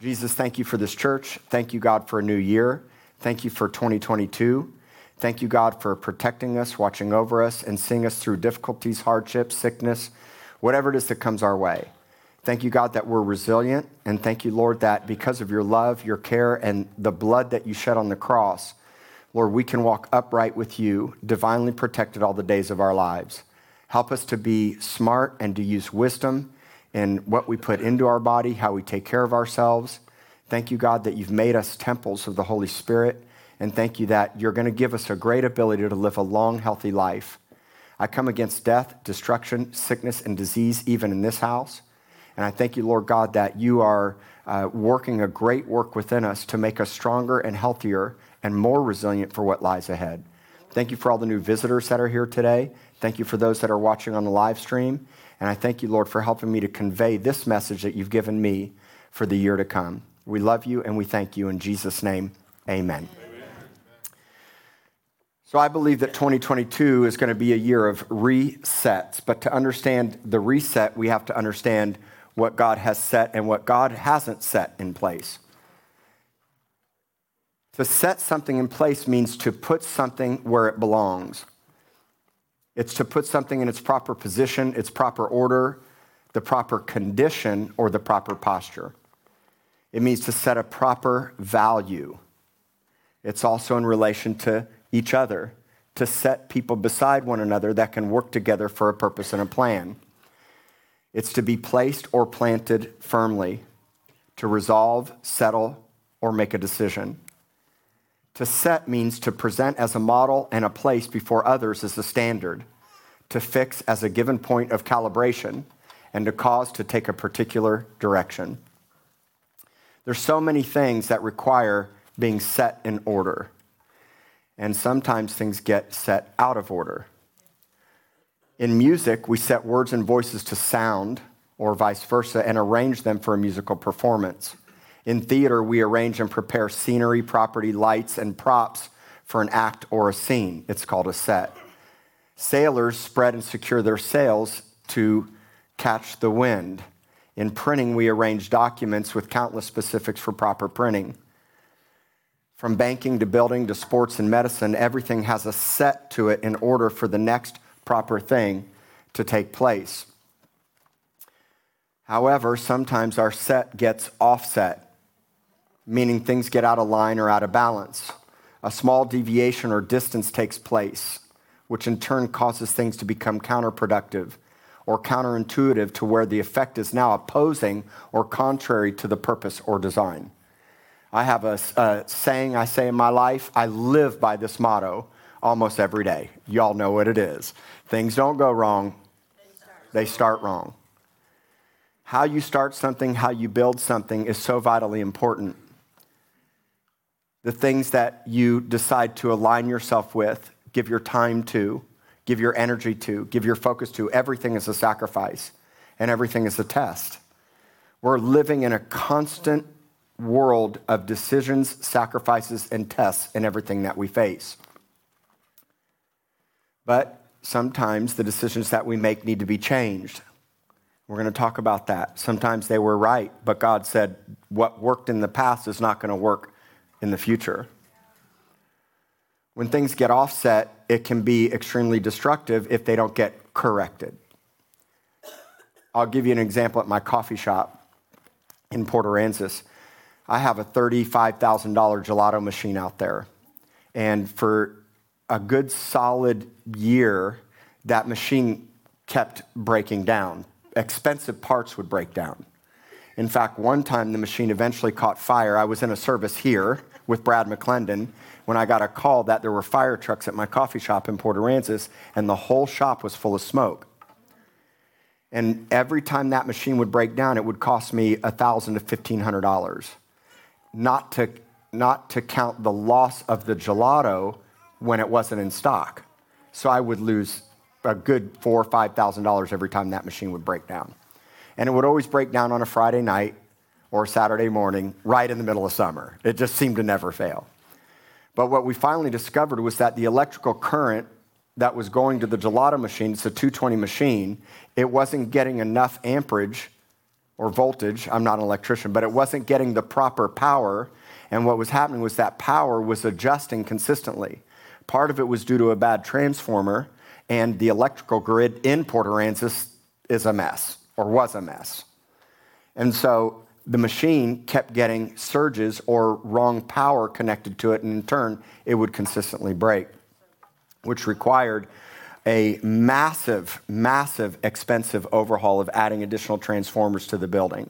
Jesus, thank you for this church. Thank you, God, for a new year. Thank you for 2022. Thank you, God, for protecting us, watching over us, and seeing us through difficulties, hardships, sickness, whatever it is that comes our way. Thank you, God, that we're resilient. And thank you, Lord, that because of your love, your care, and the blood that you shed on the cross, Lord, we can walk upright with you, divinely protected all the days of our lives. Help us to be smart and to use wisdom in what we put into our body, how we take care of ourselves. Thank you, God, that you've made us temples of the Holy Spirit. And thank you that you're going to give us a great ability to live a long, healthy life. I come against death, destruction, sickness, and disease, even in this house. And I thank you, Lord God, that you are uh, working a great work within us to make us stronger and healthier and more resilient for what lies ahead. Thank you for all the new visitors that are here today. Thank you for those that are watching on the live stream. And I thank you, Lord, for helping me to convey this message that you've given me for the year to come. We love you and we thank you. In Jesus' name, amen. So I believe that 2022 is going to be a year of resets. But to understand the reset, we have to understand what God has set and what God hasn't set in place. To set something in place means to put something where it belongs. It's to put something in its proper position, its proper order, the proper condition, or the proper posture. It means to set a proper value. It's also in relation to each other, to set people beside one another that can work together for a purpose and a plan. It's to be placed or planted firmly, to resolve, settle, or make a decision. To set means to present as a model and a place before others as a standard, to fix as a given point of calibration, and to cause to take a particular direction. There's so many things that require being set in order and sometimes things get set out of order. In music, we set words and voices to sound, or vice versa, and arrange them for a musical performance. In theater, we arrange and prepare scenery, property, lights, and props for an act or a scene. It's called a set. Sailors spread and secure their sails to catch the wind. In printing, we arrange documents with countless specifics for proper printing. From banking to building to sports and medicine, everything has a set to it in order for the next proper thing to take place. However, sometimes our set gets offset, meaning things get out of line or out of balance. A small deviation or distance takes place, which in turn causes things to become counterproductive or counterintuitive to where the effect is now opposing or contrary to the purpose or design. I have a, a, saying I say in my life. I live by this motto almost every day. Y'all know what it is. Things don't go wrong, they start wrong. How you start something, how you build something is so vitally important. The things that you decide to align yourself with, give your time to, give your energy to, give your focus to, everything is a sacrifice and everything is a test. We're living in a constant world of decisions, sacrifices, and tests in everything that we face. But sometimes the decisions that we make need to be changed. We're going to talk about that. Sometimes they were right, but God said what worked in the past is not going to work in the future. When things get offset, it can be extremely destructive if they don't get corrected. I'll give you an example at my coffee shop in Port Aransas. I have a $35,000 gelato machine out there. And for a good solid year, that machine kept breaking down. Expensive parts would break down. In fact, one time the machine eventually caught fire. I was in a service here with Brad McClendon when I got a call that there were fire trucks at my coffee shop in Port Aransas, and the whole shop was full of smoke. And every time that machine would break down, it would cost me 1,000 to $1,500 not to, not to count the loss of the gelato when it wasn't in stock. So I would lose a good four or five thousand dollars every time that machine would break down. And it would always break down on a Friday night or Saturday morning, right in the middle of summer. It just seemed to never fail. But what we finally discovered was that the electrical current that was going to the gelato machine, it's a 220 machine, it wasn't getting enough amperage or voltage. I'm not an electrician, but it wasn't getting the proper power. And what was happening was that power was adjusting consistently. Part of it was due to a bad transformer, and the electrical grid in Port Aransas is a mess, or was a mess. And so the machine kept getting surges or wrong power connected to it, and in turn, it would consistently break, which required a massive, massive, expensive overhaul of adding additional transformers to the building.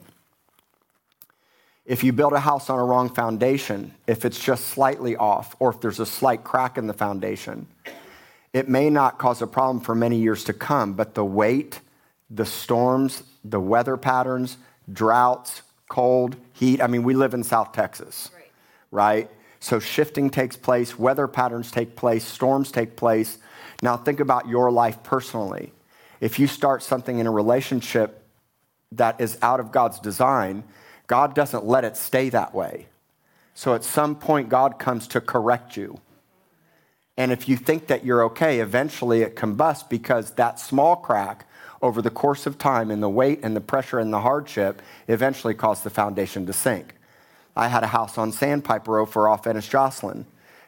If you build a house on a wrong foundation, if it's just slightly off, or if there's a slight crack in the foundation, it may not cause a problem for many years to come, but the weight, the storms, the weather patterns, droughts, cold, heat. I mean, we live in South Texas, right? right? So shifting takes place, weather patterns take place, storms take place. Now, think about your life personally. If you start something in a relationship that is out of God's design, God doesn't let it stay that way. So at some point, God comes to correct you. And if you think that you're okay, eventually it combusts because that small crack over the course of time and the weight and the pressure and the hardship eventually caused the foundation to sink. I had a house on Sandpiper Road for off Ennis Joslin.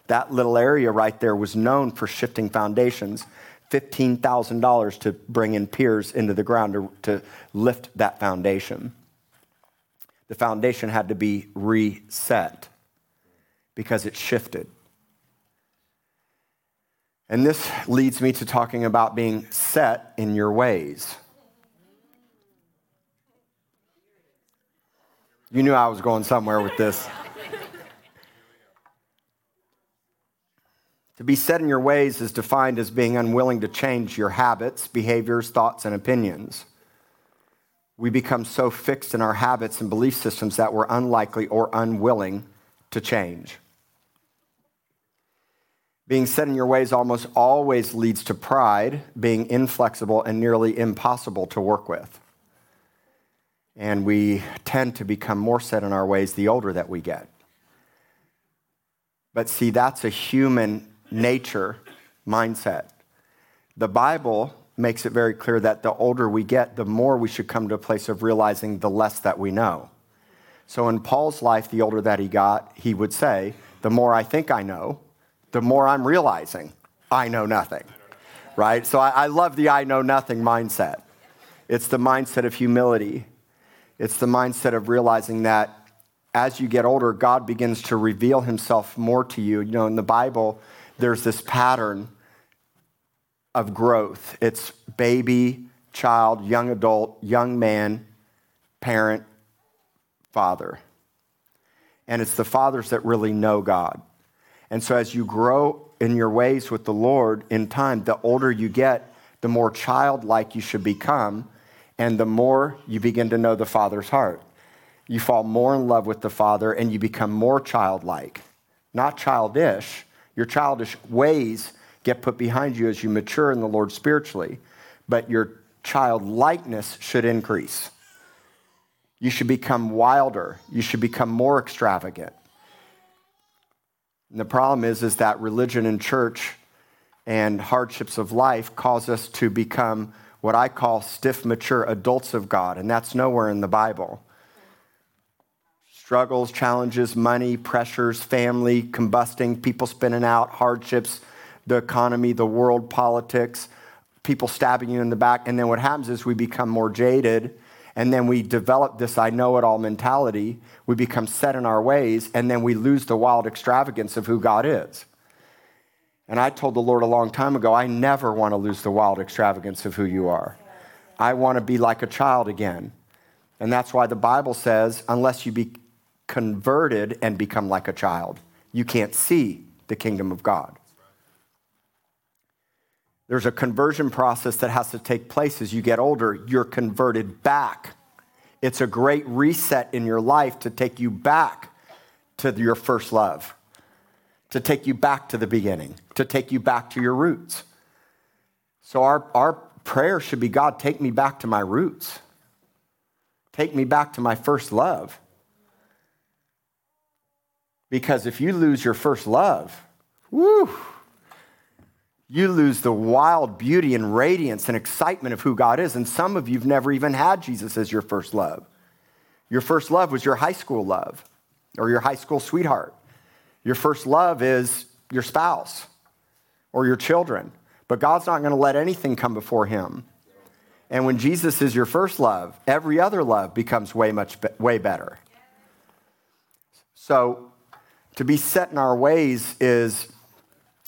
That little area right there was known for shifting foundations. $15,000 to bring in piers into the ground to, to lift that foundation. The foundation had to be reset because it shifted. And this leads me to talking about being set in your ways. You knew I was going somewhere with this. to be set in your ways is defined as being unwilling to change your habits, behaviors, thoughts, and opinions. We become so fixed in our habits and belief systems that we're unlikely or unwilling to change. Being set in your ways almost always leads to pride, being inflexible and nearly impossible to work with. And we tend to become more set in our ways the older that we get. But see, that's a human nature mindset. The Bible makes it very clear that the older we get, the more we should come to a place of realizing the less that we know. So in Paul's life, the older that he got, he would say, The more I think I know, the more I'm realizing I know nothing, right? So I, I love the I know nothing mindset. It's the mindset of humility, it's the mindset of realizing that as you get older, God begins to reveal himself more to you. You know, in the Bible, there's this pattern of growth it's baby, child, young adult, young man, parent, father. And it's the fathers that really know God. And so as you grow in your ways with the Lord in time, the older you get, the more childlike you should become, and the more you begin to know the Father's heart. You fall more in love with the Father and you become more childlike, not childish. Your childish ways get put behind you as you mature in the Lord spiritually, but your childlikeness should increase. You should become wilder. You should become more extravagant. And the problem is, is that religion and church and hardships of life cause us to become what I call stiff, mature adults of God, and that's nowhere in the Bible. Struggles, challenges, money, pressures, family, combusting, people spinning out, hardships, the economy, the world, politics, people stabbing you in the back. And then what happens is we become more jaded and then we develop this I know it all mentality. We become set in our ways, and then we lose the wild extravagance of who God is. And I told the Lord a long time ago, I never want to lose the wild extravagance of who you are. I want to be like a child again. And that's why the Bible says, unless you be converted and become like a child, you can't see the kingdom of God. There's a conversion process that has to take place as you get older. You're converted back. It's a great reset in your life to take you back to your first love, to take you back to the beginning, to take you back to your roots. So, our, our prayer should be God, take me back to my roots. Take me back to my first love. Because if you lose your first love, whoo, you lose the wild beauty and radiance and excitement of who God is. And some of you've never even had Jesus as your first love. Your first love was your high school love or your high school sweetheart. Your first love is your spouse or your children. But God's not going to let anything come before him. And when Jesus is your first love, every other love becomes way much way better. So to be set in our ways is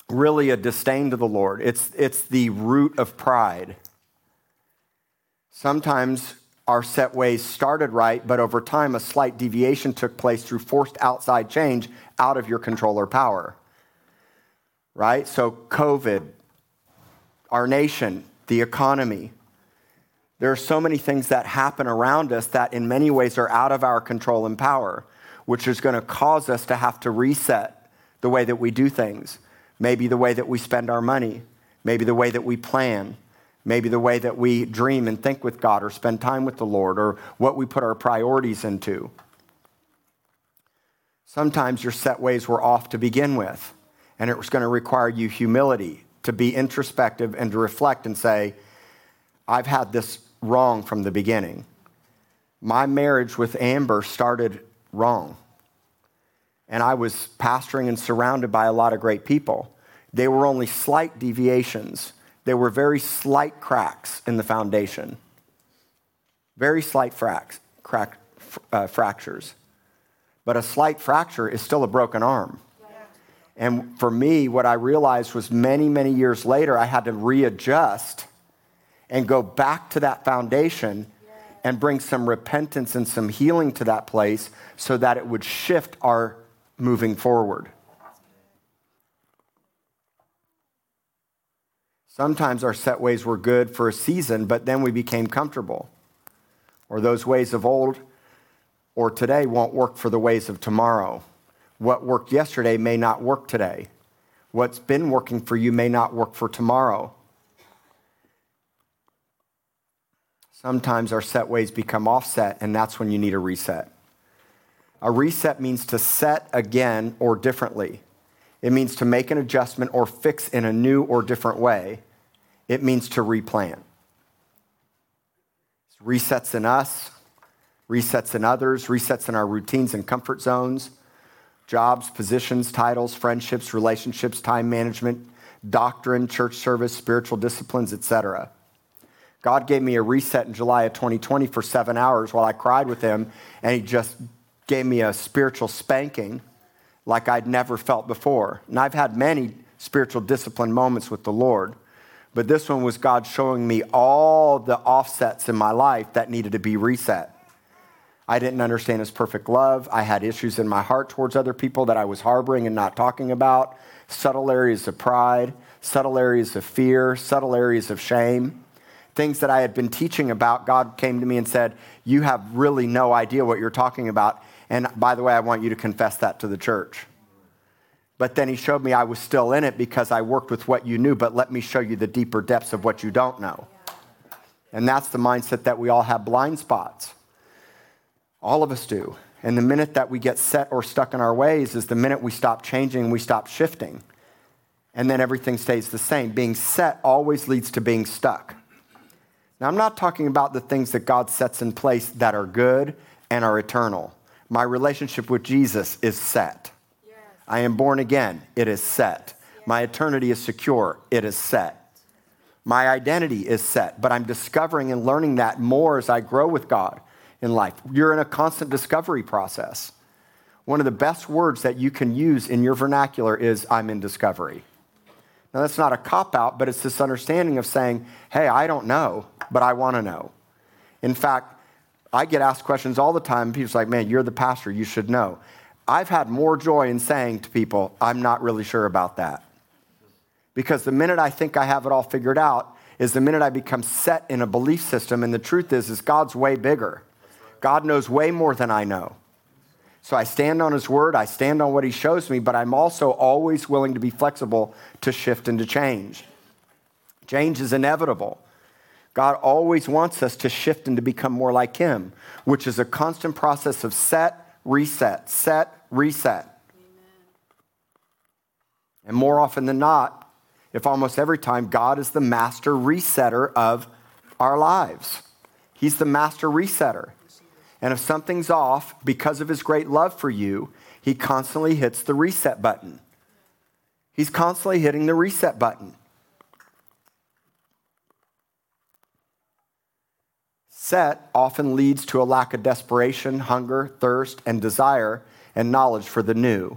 really a disdain to the Lord. It's, it's the root of pride. Sometimes our set ways started right, but over time, a slight deviation took place through forced outside change out of your control or power. Right? So, COVID, our nation, the economy, there are so many things that happen around us that, in many ways, are out of our control and power, which is going to cause us to have to reset the way that we do things, maybe the way that we spend our money, maybe the way that we plan, maybe the way that we dream and think with God or spend time with the Lord or what we put our priorities into. Sometimes your set ways were off to begin with, and it was going to require you humility to be introspective and to reflect and say, I've had this wrong from the beginning. My marriage with Amber started wrong. And I was pastoring and surrounded by a lot of great people. They were only slight deviations there were very slight cracks in the foundation, very slight fracks, crack, uh, fractures. But a slight fracture is still a broken arm. And for me, what I realized was many, many years later, I had to readjust and go back to that foundation and bring some repentance and some healing to that place so that it would shift our moving forward. Sometimes our set ways were good for a season, but then we became comfortable. Or those ways of old or today won't work for the ways of tomorrow. What worked yesterday may not work today. What's been working for you may not work for tomorrow. Sometimes our set ways become offset, and that's when you need a reset. A reset means to set again or differently. It means to make an adjustment or fix in a new or different way. It means to replant. Resets in us, resets in others, resets in our routines and comfort zones, jobs, positions, titles, friendships, relationships, time management, doctrine, church service, spiritual disciplines, etc. God gave me a reset in July of 2020 for seven hours while I cried with him, and he just gave me a spiritual spanking like I'd never felt before. And I've had many spiritual discipline moments with the Lord, but this one was God showing me all the offsets in my life that needed to be reset. I didn't understand his perfect love. I had issues in my heart towards other people that I was harboring and not talking about, subtle areas of pride, subtle areas of fear, subtle areas of shame. Things that I had been teaching about, God came to me and said, You have really no idea what you're talking about. And by the way, I want you to confess that to the church. But then he showed me I was still in it because I worked with what you knew, but let me show you the deeper depths of what you don't know. And that's the mindset that we all have blind spots. All of us do. And the minute that we get set or stuck in our ways is the minute we stop changing, we stop shifting. And then everything stays the same. Being set always leads to being stuck. Now, I'm not talking about the things that God sets in place that are good and are eternal. My relationship with Jesus is set. Yes. I am born again. It is set. Yes. My eternity is secure. It is set. My identity is set, but I'm discovering and learning that more as I grow with God in life. You're in a constant discovery process. One of the best words that you can use in your vernacular is, I'm in discovery. Now, that's not a cop out, but it's this understanding of saying, hey, I don't know, but I want to know. In fact, I get asked questions all the time. People's like, man, you're the pastor. You should know. I've had more joy in saying to people, I'm not really sure about that. Because the minute I think I have it all figured out is the minute I become set in a belief system. And the truth is, is God's way bigger. God knows way more than I know. So I stand on his word, I stand on what he shows me, but I'm also always willing to be flexible to shift and to change. Change is inevitable. God always wants us to shift and to become more like Him, which is a constant process of set, reset, set, reset. Amen. And more often than not, if almost every time, God is the master resetter of our lives. He's the master resetter. And if something's off because of his great love for you, he constantly hits the reset button. He's constantly hitting the reset button. Set often leads to a lack of desperation, hunger, thirst, and desire and knowledge for the new.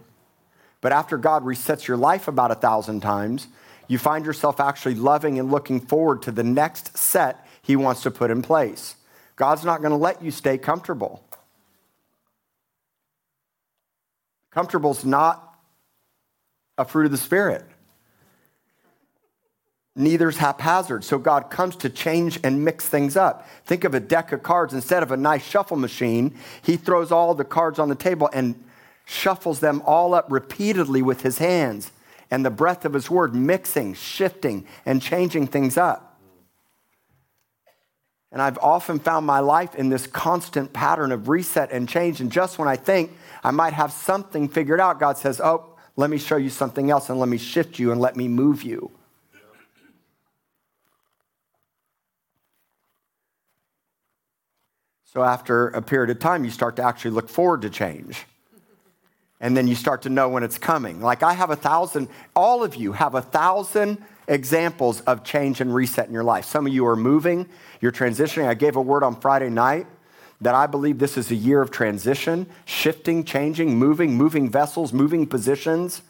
But after God resets your life about a thousand times, you find yourself actually loving and looking forward to the next set He wants to put in place. God's not going to let you stay comfortable. Comfortable's not a fruit of the Spirit. Neither's haphazard. So God comes to change and mix things up. Think of a deck of cards. Instead of a nice shuffle machine, He throws all the cards on the table and shuffles them all up repeatedly with His hands and the breath of His word, mixing, shifting, and changing things up. And I've often found my life in this constant pattern of reset and change. And just when I think I might have something figured out, God says, Oh, let me show you something else and let me shift you and let me move you. So, after a period of time, you start to actually look forward to change. And then you start to know when it's coming. Like, I have a thousand, all of you have a thousand examples of change and reset in your life. Some of you are moving, you're transitioning. I gave a word on Friday night that I believe this is a year of transition, shifting, changing, moving, moving vessels, moving positions.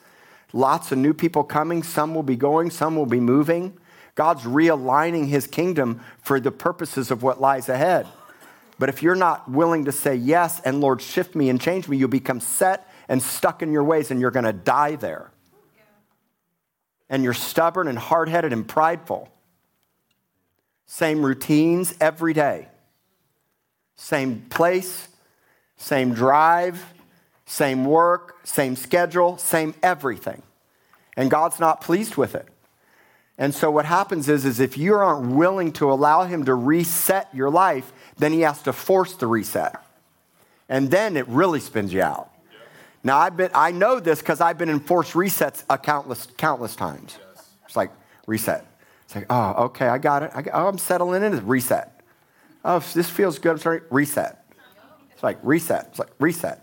Lots of new people coming. Some will be going, some will be moving. God's realigning his kingdom for the purposes of what lies ahead. But if you're not willing to say yes and Lord, shift me and change me, you'll become set and stuck in your ways and you're going to die there and you're stubborn and hard headed and prideful. Same routines every day, same place, same drive, same work, same schedule, same everything. And God's not pleased with it. And so what happens is, is if you aren't willing to allow him to reset your life, then he has to force the reset. And then it really spins you out. Now, I've been, I know this because I've been in forced resets a countless, countless times. It's like reset. It's like, oh, okay, I got it. I got, oh, I'm settling in. Reset. Oh, this feels good. I'm sorry. Reset. It's like reset. It's like reset.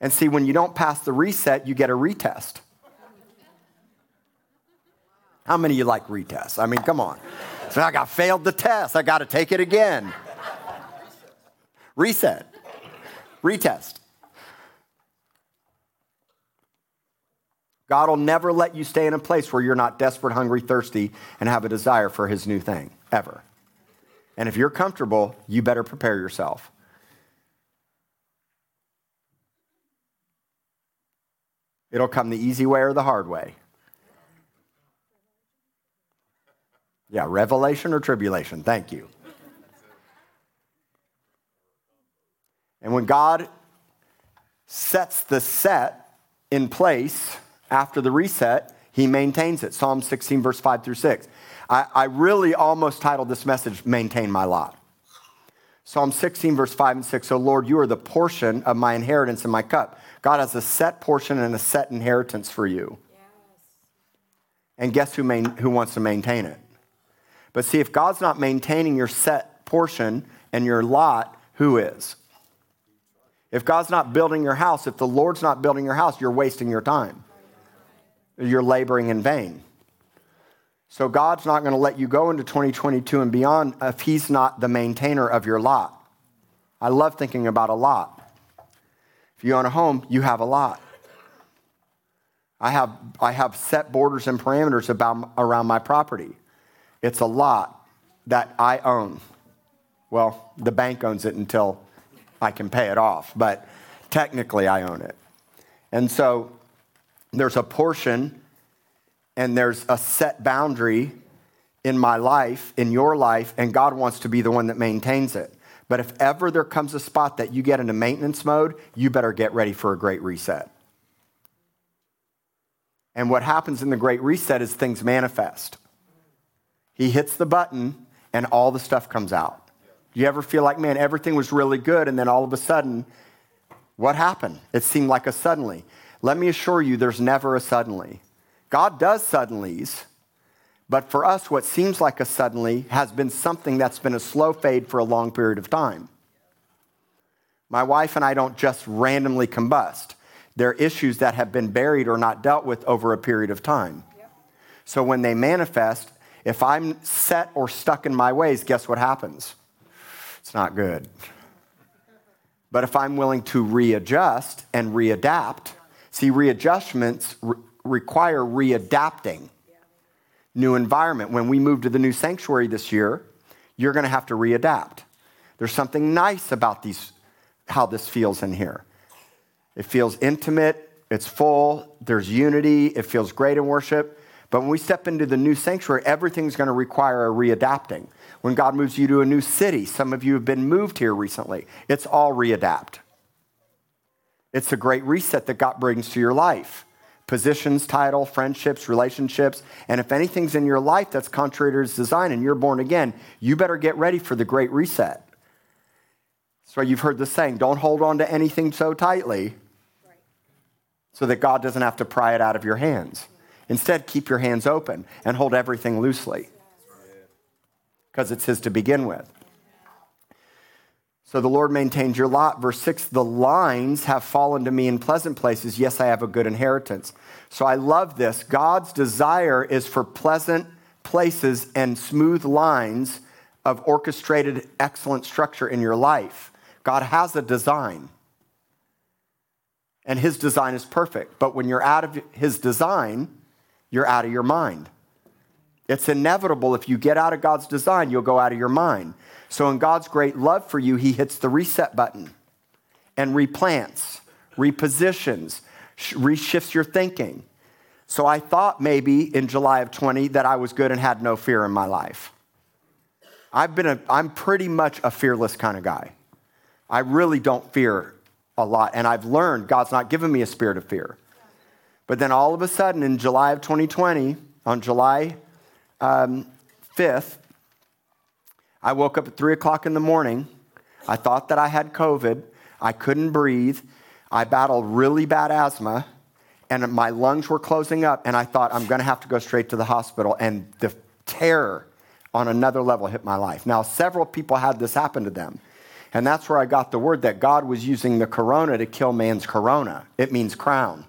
And see, when you don't pass the reset, you get a retest. How many of you like retests? I mean, come on. So I failed the test. I got to take it again. Reset. Retest. God will never let you stay in a place where you're not desperate, hungry, thirsty, and have a desire for his new thing, ever. And if you're comfortable, you better prepare yourself. It'll come the easy way or the hard way. Yeah, revelation or tribulation. Thank you. And when God sets the set in place after the reset, he maintains it. Psalm 16, verse 5 through 6. I, I really almost titled this message, Maintain My Lot. Psalm 16, verse 5 and 6. So, Lord, you are the portion of my inheritance and my cup. God has a set portion and a set inheritance for you. Yes. And guess who, main, who wants to maintain it? But see, if God's not maintaining your set portion and your lot, who is? If God's not building your house, if the Lord's not building your house, you're wasting your time. You're laboring in vain. So God's not going to let you go into 2022 and beyond if He's not the maintainer of your lot. I love thinking about a lot. If you own a home, you have a lot. I have, I have set borders and parameters about, around my property. It's a lot that I own. Well, the bank owns it until I can pay it off, but technically I own it. And so there's a portion and there's a set boundary in my life, in your life, and God wants to be the one that maintains it. But if ever there comes a spot that you get into maintenance mode, you better get ready for a great reset. And what happens in the great reset is things manifest. He hits the button and all the stuff comes out. Do you ever feel like, man, everything was really good, and then all of a sudden, what happened? It seemed like a suddenly. Let me assure you, there's never a suddenly. God does suddenlies, But for us, what seems like a suddenly has been something that's been a slow fade for a long period of time. My wife and I don't just randomly combust. There are issues that have been buried or not dealt with over a period of time. Yep. So when they manifest, if I'm set or stuck in my ways, guess what happens? It's not good. But if I'm willing to readjust and readapt, see, readjustments re- require readapting. New environment. When we move to the new sanctuary this year, you're going to have to readapt. There's something nice about these, how this feels in here. It feels intimate, it's full, there's unity, it feels great in worship. But when we step into the new sanctuary, everything's going to require a readapting. When God moves you to a new city, some of you have been moved here recently, it's all readapt. It's a great reset that God brings to your life positions, title, friendships, relationships. And if anything's in your life that's contrary to his design and you're born again, you better get ready for the great reset. So you've heard the saying don't hold on to anything so tightly so that God doesn't have to pry it out of your hands. Instead, keep your hands open and hold everything loosely because it's His to begin with. So the Lord maintains your lot. Verse 6 The lines have fallen to me in pleasant places. Yes, I have a good inheritance. So I love this. God's desire is for pleasant places and smooth lines of orchestrated, excellent structure in your life. God has a design and his design is perfect. But when you're out of his design, you're out of your mind. It's inevitable if you get out of God's design, you'll go out of your mind. So, in God's great love for you, he hits the reset button and replants, repositions, reshifts your thinking. So, I thought maybe in July of 20 that I was good and had no fear in my life. I've been a, I'm pretty much a fearless kind of guy. I really don't fear a lot. And I've learned God's not given me a spirit of fear. But then all of a sudden in July of 2020, on July um, 5th, I woke up at 3 o'clock in the morning. I thought that I had COVID. I couldn't breathe. I battled really bad asthma, and my lungs were closing up. And I thought, I'm going to have to go straight to the hospital. And the terror on another level hit my life. Now, several people had this happen to them. And that's where I got the word that God was using the corona to kill man's corona. It means crown.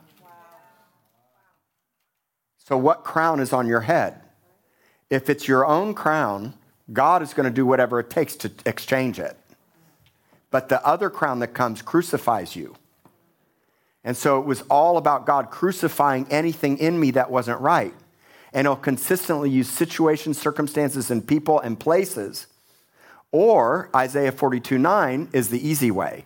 So, what crown is on your head? If it's your own crown, God is going to do whatever it takes to exchange it. But the other crown that comes crucifies you. And so it was all about God crucifying anything in me that wasn't right. And he'll consistently use situations, circumstances, and people and places or Isaiah 42 9 is the easy way.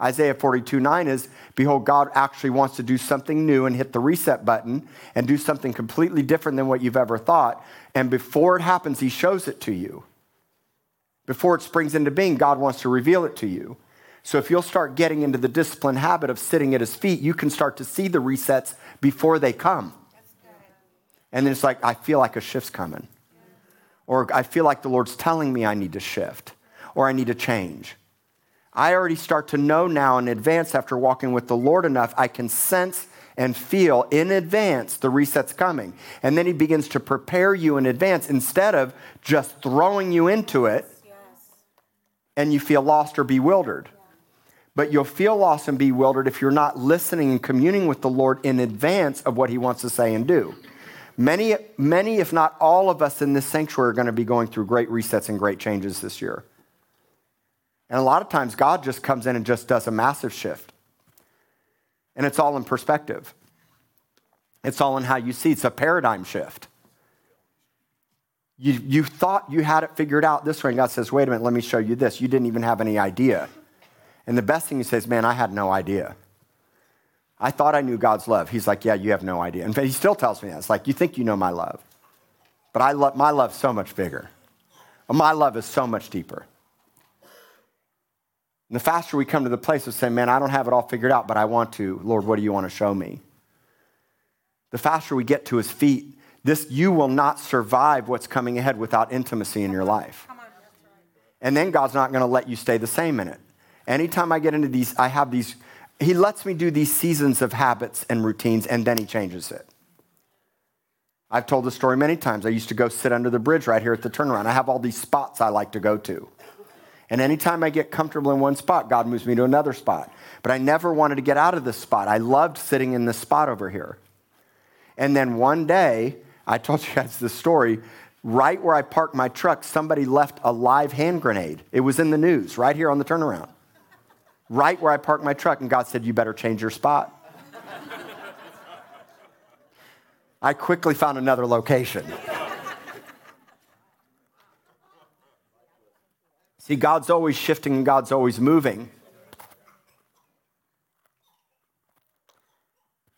Isaiah 42 9 is, Behold, God actually wants to do something new and hit the reset button and do something completely different than what you've ever thought. And before it happens, He shows it to you. Before it springs into being, God wants to reveal it to you. So if you'll start getting into the disciplined habit of sitting at His feet, you can start to see the resets before they come. And then it's like, I feel like a shift's coming or I feel like the Lord's telling me I need to shift or I need to change. I already start to know now in advance after walking with the Lord enough, I can sense and feel in advance the reset's coming. And then He begins to prepare you in advance instead of just throwing you into it and you feel lost or bewildered. But you'll feel lost and bewildered if you're not listening and communing with the Lord in advance of what He wants to say and do. Many, many, if not all of us in this sanctuary are going to be going through great resets and great changes this year. And a lot of times, God just comes in and just does a massive shift. And it's all in perspective, it's all in how you see. It's a paradigm shift. You, you thought you had it figured out this way, and God says, wait a minute, let me show you this. You didn't even have any idea. And the best thing he says, man, I had no idea. I thought I knew God's love. He's like, Yeah, you have no idea. And he still tells me that. It's like, You think you know my love. But I love, my love's so much bigger. My love is so much deeper. And the faster we come to the place of saying, Man, I don't have it all figured out, but I want to. Lord, what do you want to show me? The faster we get to his feet, this you will not survive what's coming ahead without intimacy in your life. And then God's not going to let you stay the same in it. Anytime I get into these, I have these he lets me do these seasons of habits and routines, and then he changes it. I've told the story many times. I used to go sit under the bridge right here at the turnaround. I have all these spots I like to go to. And anytime I get comfortable in one spot, God moves me to another spot. But I never wanted to get out of this spot. I loved sitting in this spot over here. And then one day, I told you guys the story. Right where I parked my truck, somebody left a live hand grenade. It was in the news right here on the turnaround. Right where I parked my truck, and God said, You better change your spot. I quickly found another location. See, God's always shifting and God's always moving.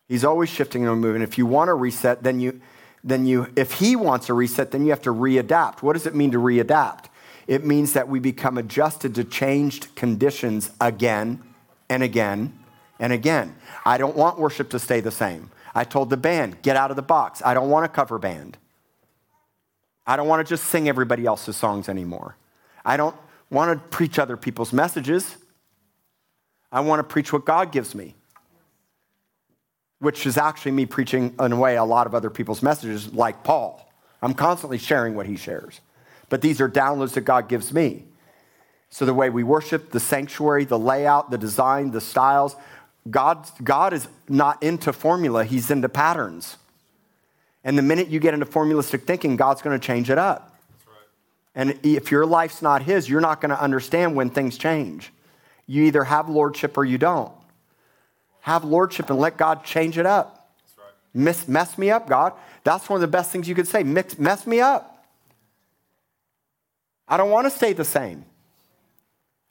He's always shifting and moving. If you want to reset, then you, then you, if he wants a reset, then you have to readapt. What does it mean to readapt? It means that we become adjusted to changed conditions again and again and again. I don't want worship to stay the same. I told the band, get out of the box. I don't want a cover band. I don't want to just sing everybody else's songs anymore. I don't want to preach other people's messages. I want to preach what God gives me, which is actually me preaching, in a way, a lot of other people's messages, like Paul. I'm constantly sharing what he shares. But these are downloads that God gives me. So the way we worship, the sanctuary, the layout, the design, the styles, God, God is not into formula, He's into patterns. And the minute you get into formulistic thinking, God's going to change it up. And if your life's not His, you're not going to understand when things change. You either have lordship or you don't. Have lordship and let God change it up. Mess, mess me up, God. That's one of the best things you could say. Mix, mess me up. I don't want to stay the same.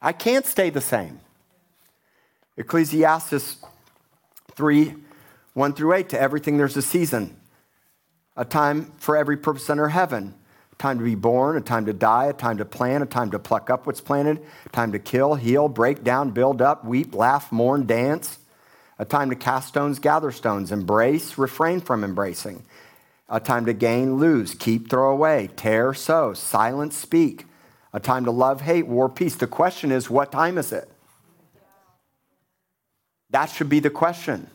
I can't stay the same. Ecclesiastes 3 1 through 8 to everything there's a season, a time for every purpose under heaven. Time to be born, a time to die, a time to plant, a time to pluck up what's planted, a time to kill, heal, break down, build up, weep, laugh, mourn, dance, a time to cast stones, gather stones, embrace, refrain from embracing, a time to gain, lose, keep, throw away, tear, sow, silence, speak, a time to love, hate, war, peace. The question is, what time is it? That should be the question.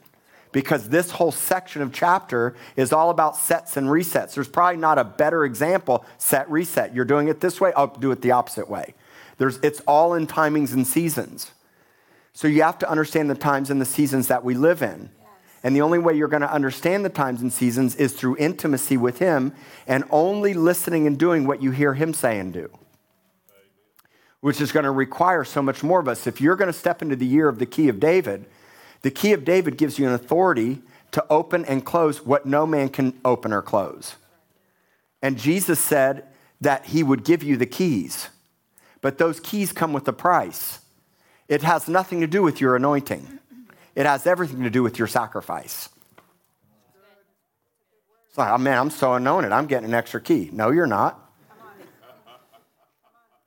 Because this whole section of chapter is all about sets and resets. There's probably not a better example set, reset. You're doing it this way, I'll do it the opposite way. There's, it's all in timings and seasons. So you have to understand the times and the seasons that we live in. And the only way you're going to understand the times and seasons is through intimacy with Him and only listening and doing what you hear Him say and do, which is going to require so much more of us. If you're going to step into the year of the key of David, the key of David gives you an authority to open and close what no man can open or close. And Jesus said that he would give you the keys, but those keys come with a price. It has nothing to do with your anointing, it has everything to do with your sacrifice. It's like, oh man, I'm so anointed. I'm getting an extra key. No, you're not.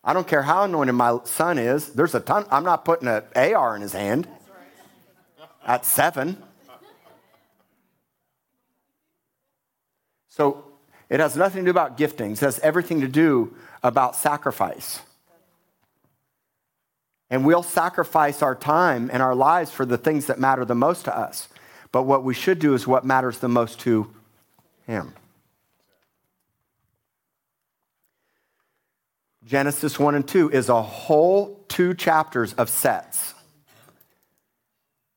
I don't care how anointed my son is. There's a ton. I'm not putting an AR in his hand at seven. So it has nothing to do about giftings, it has everything to do about sacrifice. And we'll sacrifice our time and our lives for the things that matter the most to us. But what we should do is what matters the most to Him. Genesis 1 and 2 is a whole two chapters of sets.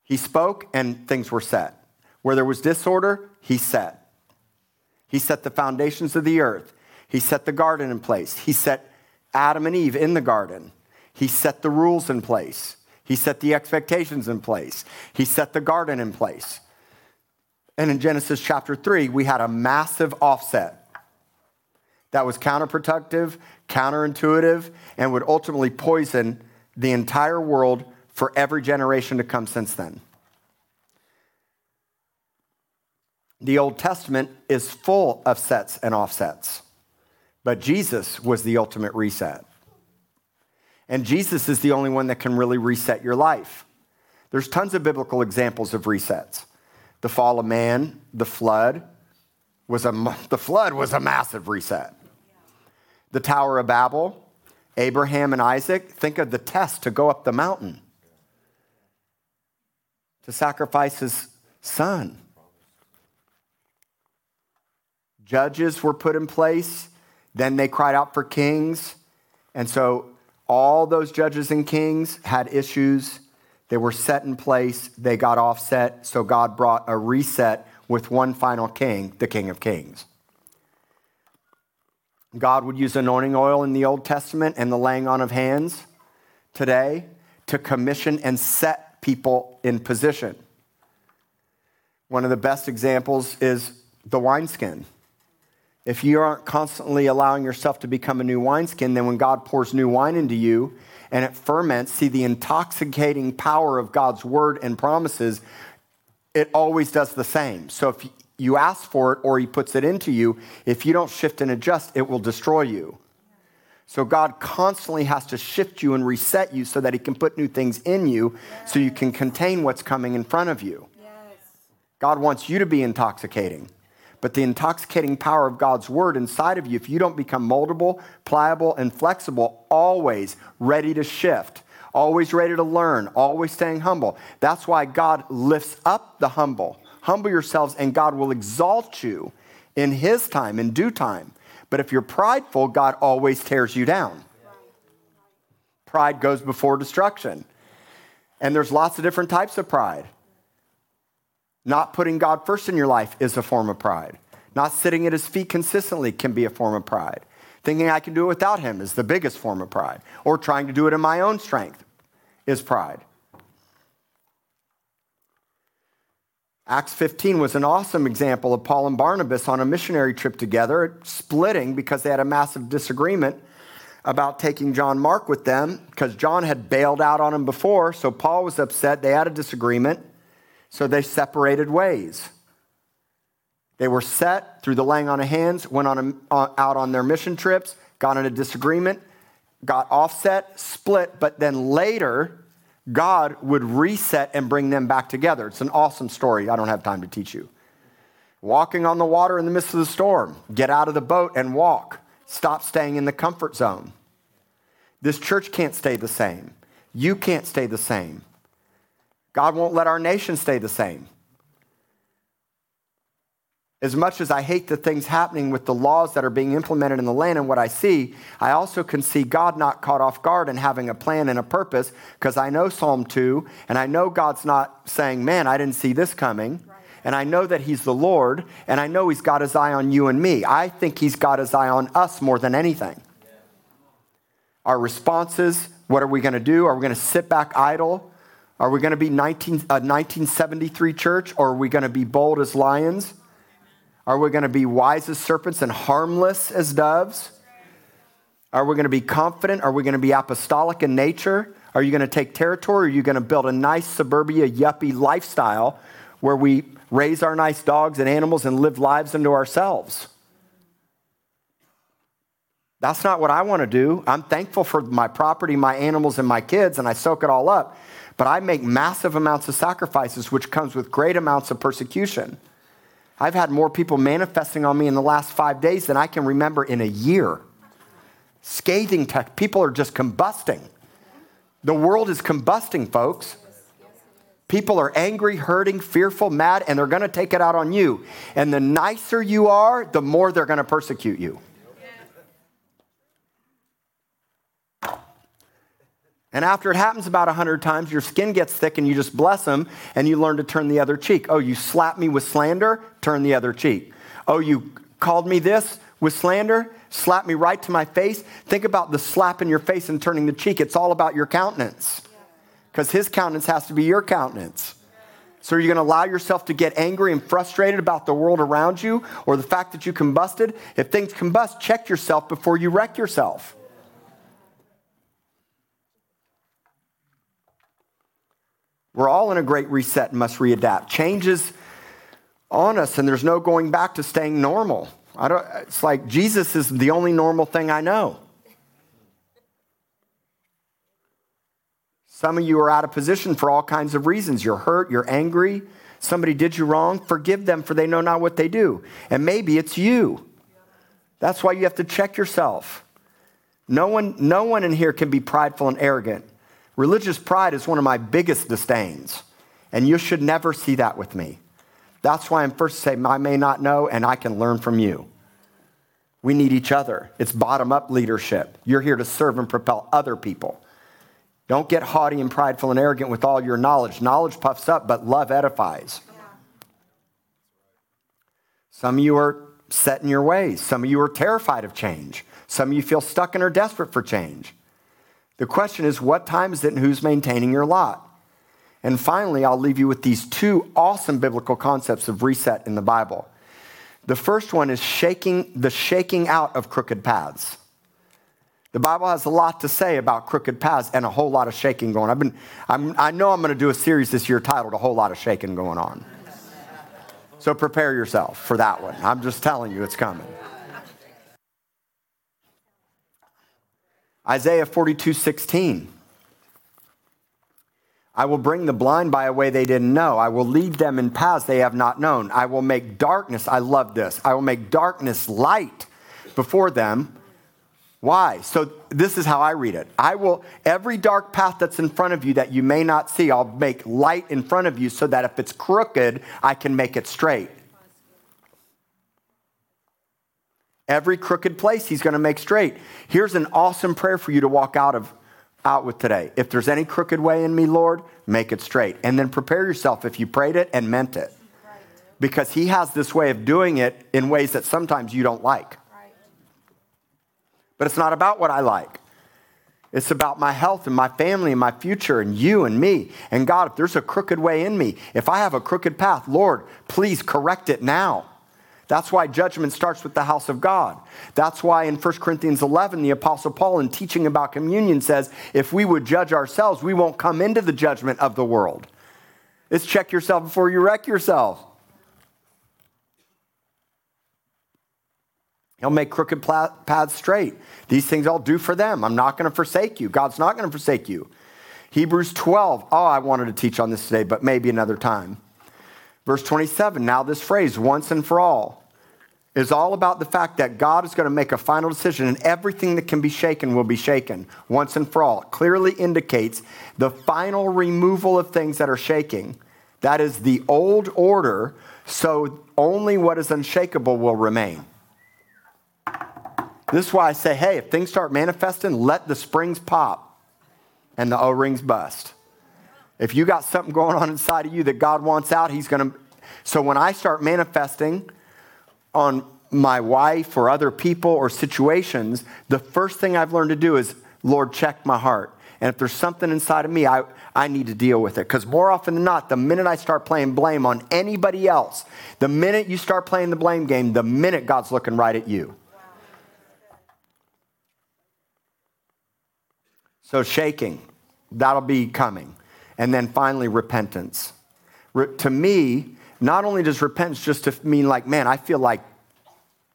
He spoke and things were set. Where there was disorder, he set. He set the foundations of the earth. He set the garden in place. He set Adam and Eve in the garden. He set the rules in place. He set the expectations in place. He set the garden in place. And in Genesis chapter 3, we had a massive offset that was counterproductive, counterintuitive, and would ultimately poison the entire world for every generation to come since then. The Old Testament is full of sets and offsets, but Jesus was the ultimate reset. And Jesus is the only one that can really reset your life. There's tons of biblical examples of resets. The fall of man, the flood was a the flood was a massive reset. The Tower of Babel, Abraham and Isaac, think of the test to go up the mountain to sacrifice his son. Judges were put in place. Then they cried out for kings. And so all those judges and kings had issues. They were set in place. They got offset. So God brought a reset with one final king, the King of Kings. God would use anointing oil in the Old Testament and the laying on of hands today to commission and set people in position. One of the best examples is the wineskin. If you aren't constantly allowing yourself to become a new wineskin, then when God pours new wine into you and it ferments, see the intoxicating power of God's word and promises, it always does the same. So if you ask for it or he puts it into you, if you don't shift and adjust, it will destroy you. So God constantly has to shift you and reset you so that he can put new things in you yes. so you can contain what's coming in front of you. Yes. God wants you to be intoxicating. But the intoxicating power of God's word inside of you, if you don't become moldable, pliable, and flexible, always ready to shift, always ready to learn, always staying humble. That's why God lifts up the humble Humble yourselves, and God will exalt you in His time, in due time. But if you're prideful, God always tears you down. Pride goes before destruction. And there's lots of different types of pride. Not putting God first in your life is a form of pride. Not sitting at his feet consistently can be a form of pride. Thinking I can do it without him is the biggest form of pride. Or trying to do it in my own strength is pride. Acts 15 was an awesome example of Paul and Barnabas on a missionary trip together, splitting because they had a massive disagreement about taking John Mark with them because John had bailed out on him before. So Paul was upset. They had a disagreement. So they separated ways. They were set through the laying on of hands, went on a, uh, out on their mission trips, got in a disagreement, got offset, split, but then later God would reset and bring them back together. It's an awesome story. I don't have time to teach you. Walking on the water in the midst of the storm, get out of the boat and walk. Stop staying in the comfort zone. This church can't stay the same. You can't stay the same. God won't let our nation stay the same. As much as I hate the things happening with the laws that are being implemented in the land and what I see, I also can see God not caught off guard and having a plan and a purpose because I know Psalm 2 and I know God's not saying, Man, I didn't see this coming. And I know that He's the Lord and I know He's got His eye on you and me. I think He's got His eye on us more than anything. Our responses what are we going to do? Are we going to sit back idle? Are we going to be 19, uh, a 1973 church or are we going to be bold as lions? Are we going to be wise as serpents and harmless as doves? Are we going to be confident? Are we going to be apostolic in nature? Are you going to take territory? Are you going to build a nice suburbia yuppie lifestyle where we raise our nice dogs and animals and live lives unto ourselves? That's not what I want to do. I'm thankful for my property, my animals, and my kids, and I soak it all up. But I make massive amounts of sacrifices, which comes with great amounts of persecution. I've had more people manifesting on me in the last five days than I can remember in a year. Scathing tech. People are just combusting. The world is combusting, folks. People are angry, hurting, fearful, mad, and they're going to take it out on you. And the nicer you are, the more they're going to persecute you. And after it happens about 100 times, your skin gets thick and you just bless them and you learn to turn the other cheek. Oh, you slapped me with slander? Turn the other cheek. Oh, you called me this with slander? Slap me right to my face? Think about the slap in your face and turning the cheek. It's all about your countenance because his countenance has to be your countenance. So, are you going to allow yourself to get angry and frustrated about the world around you or the fact that you combusted? If things combust, check yourself before you wreck yourself. We're all in a great reset and must readapt. Changes on us, and there's no going back to staying normal. I don't, it's like Jesus is the only normal thing I know. Some of you are out of position for all kinds of reasons. You're hurt, you're angry, somebody did you wrong. Forgive them, for they know not what they do. And maybe it's you. That's why you have to check yourself. No one, no one in here can be prideful and arrogant. Religious pride is one of my biggest disdains, and you should never see that with me. That's why I'm first to say, I may not know, and I can learn from you. We need each other. It's bottom up leadership. You're here to serve and propel other people. Don't get haughty and prideful and arrogant with all your knowledge. Knowledge puffs up, but love edifies. Some of you are set in your ways. Some of you are terrified of change. Some of you feel stuck and are desperate for change. The question is, what time is it and who's maintaining your lot? And finally, I'll leave you with these two awesome biblical concepts of reset in the Bible. The first one is shaking the shaking out of crooked paths. The Bible has a lot to say about crooked paths and a whole lot of shaking going. I've been, I'm, I know I'm going to do a series this year titled "A Whole Lot of Shaking Going On." So prepare yourself for that one. I'm just telling you, it's coming. Isaiah 42, 16. I will bring the blind by a way they didn't know. I will lead them in paths they have not known. I will make darkness, I love this. I will make darkness light before them. Why? So this is how I read it. I will, every dark path that's in front of you that you may not see, I'll make light in front of you so that if it's crooked, I can make it straight. Every crooked place he's going to make straight. Here's an awesome prayer for you to walk out of out with today. If there's any crooked way in me, Lord, make it straight. And then prepare yourself if you prayed it and meant it. Because he has this way of doing it in ways that sometimes you don't like. But it's not about what I like. It's about my health and my family and my future and you and me. And God, if there's a crooked way in me, if I have a crooked path, Lord, please correct it now. That's why judgment starts with the house of God. That's why in 1 Corinthians 11, the Apostle Paul, in teaching about communion, says, if we would judge ourselves, we won't come into the judgment of the world. It's check yourself before you wreck yourself. He'll make crooked paths straight. These things I'll do for them. I'm not going to forsake you. God's not going to forsake you. Hebrews 12. Oh, I wanted to teach on this today, but maybe another time. Verse 27, now this phrase, once and for all, is all about the fact that God is going to make a final decision and everything that can be shaken will be shaken once and for all. It clearly indicates the final removal of things that are shaking. That is the old order, so only what is unshakable will remain. This is why I say, hey, if things start manifesting, let the springs pop and the O rings bust. If you got something going on inside of you that God wants out, He's going to. So when I start manifesting on my wife or other people or situations, the first thing I've learned to do is, Lord, check my heart. And if there's something inside of me, I, I need to deal with it. Because more often than not, the minute I start playing blame on anybody else, the minute you start playing the blame game, the minute God's looking right at you. So, shaking, that'll be coming. And then finally, repentance. Re- to me, not only does repentance just to mean like, man, I feel like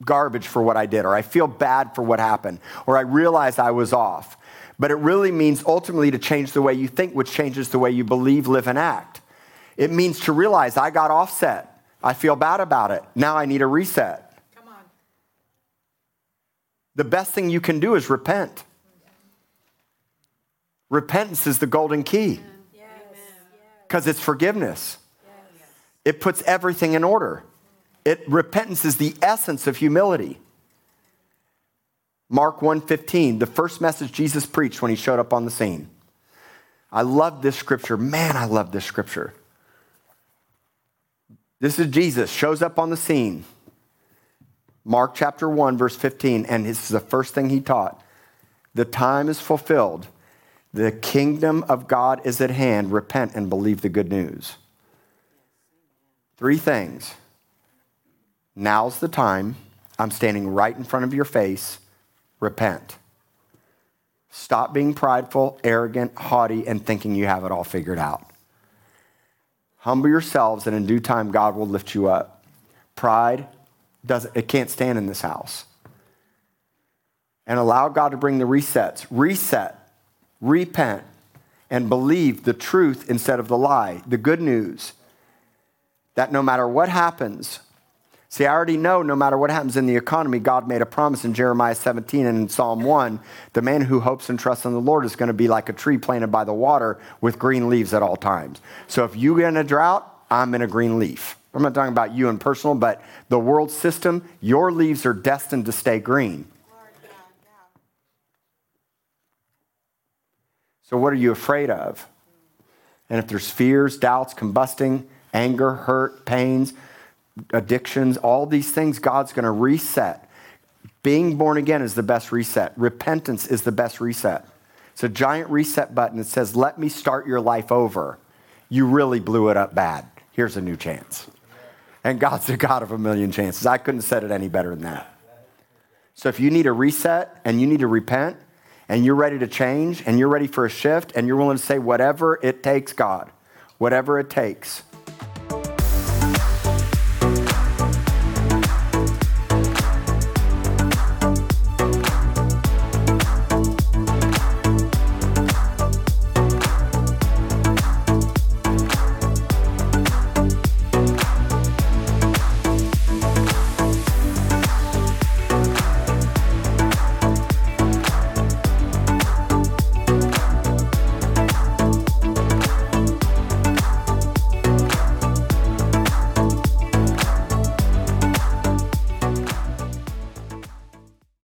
garbage for what I did, or I feel bad for what happened, or I realize I was off, but it really means ultimately to change the way you think, which changes the way you believe, live, and act. It means to realize I got offset. I feel bad about it. Now I need a reset. Come on. The best thing you can do is repent. Repentance is the golden key because it's forgiveness. It puts everything in order. It repentance is the essence of humility. Mark 1:15, the first message Jesus preached when he showed up on the scene. I love this scripture. Man, I love this scripture. This is Jesus shows up on the scene. Mark chapter 1 verse 15 and this is the first thing he taught. The time is fulfilled the kingdom of God is at hand. Repent and believe the good news. Three things. Now's the time. I'm standing right in front of your face. Repent. Stop being prideful, arrogant, haughty, and thinking you have it all figured out. Humble yourselves, and in due time, God will lift you up. Pride doesn't, it can't stand in this house. And allow God to bring the resets. Reset repent, and believe the truth instead of the lie, the good news that no matter what happens, see, I already know no matter what happens in the economy, God made a promise in Jeremiah 17 and in Psalm 1 the man who hopes and trusts in the Lord is going to be like a tree planted by the water with green leaves at all times. So if you get in a drought, I'm in a green leaf. I'm not talking about you in personal, but the world system, your leaves are destined to stay green. So, what are you afraid of? And if there's fears, doubts, combusting, anger, hurt, pains, addictions, all these things, God's going to reset. Being born again is the best reset. Repentance is the best reset. It's a giant reset button that says, Let me start your life over. You really blew it up bad. Here's a new chance. And God's a God of a million chances. I couldn't have said it any better than that. So if you need a reset and you need to repent and you're ready to change and you're ready for a shift and you're willing to say, whatever it takes, God, whatever it takes,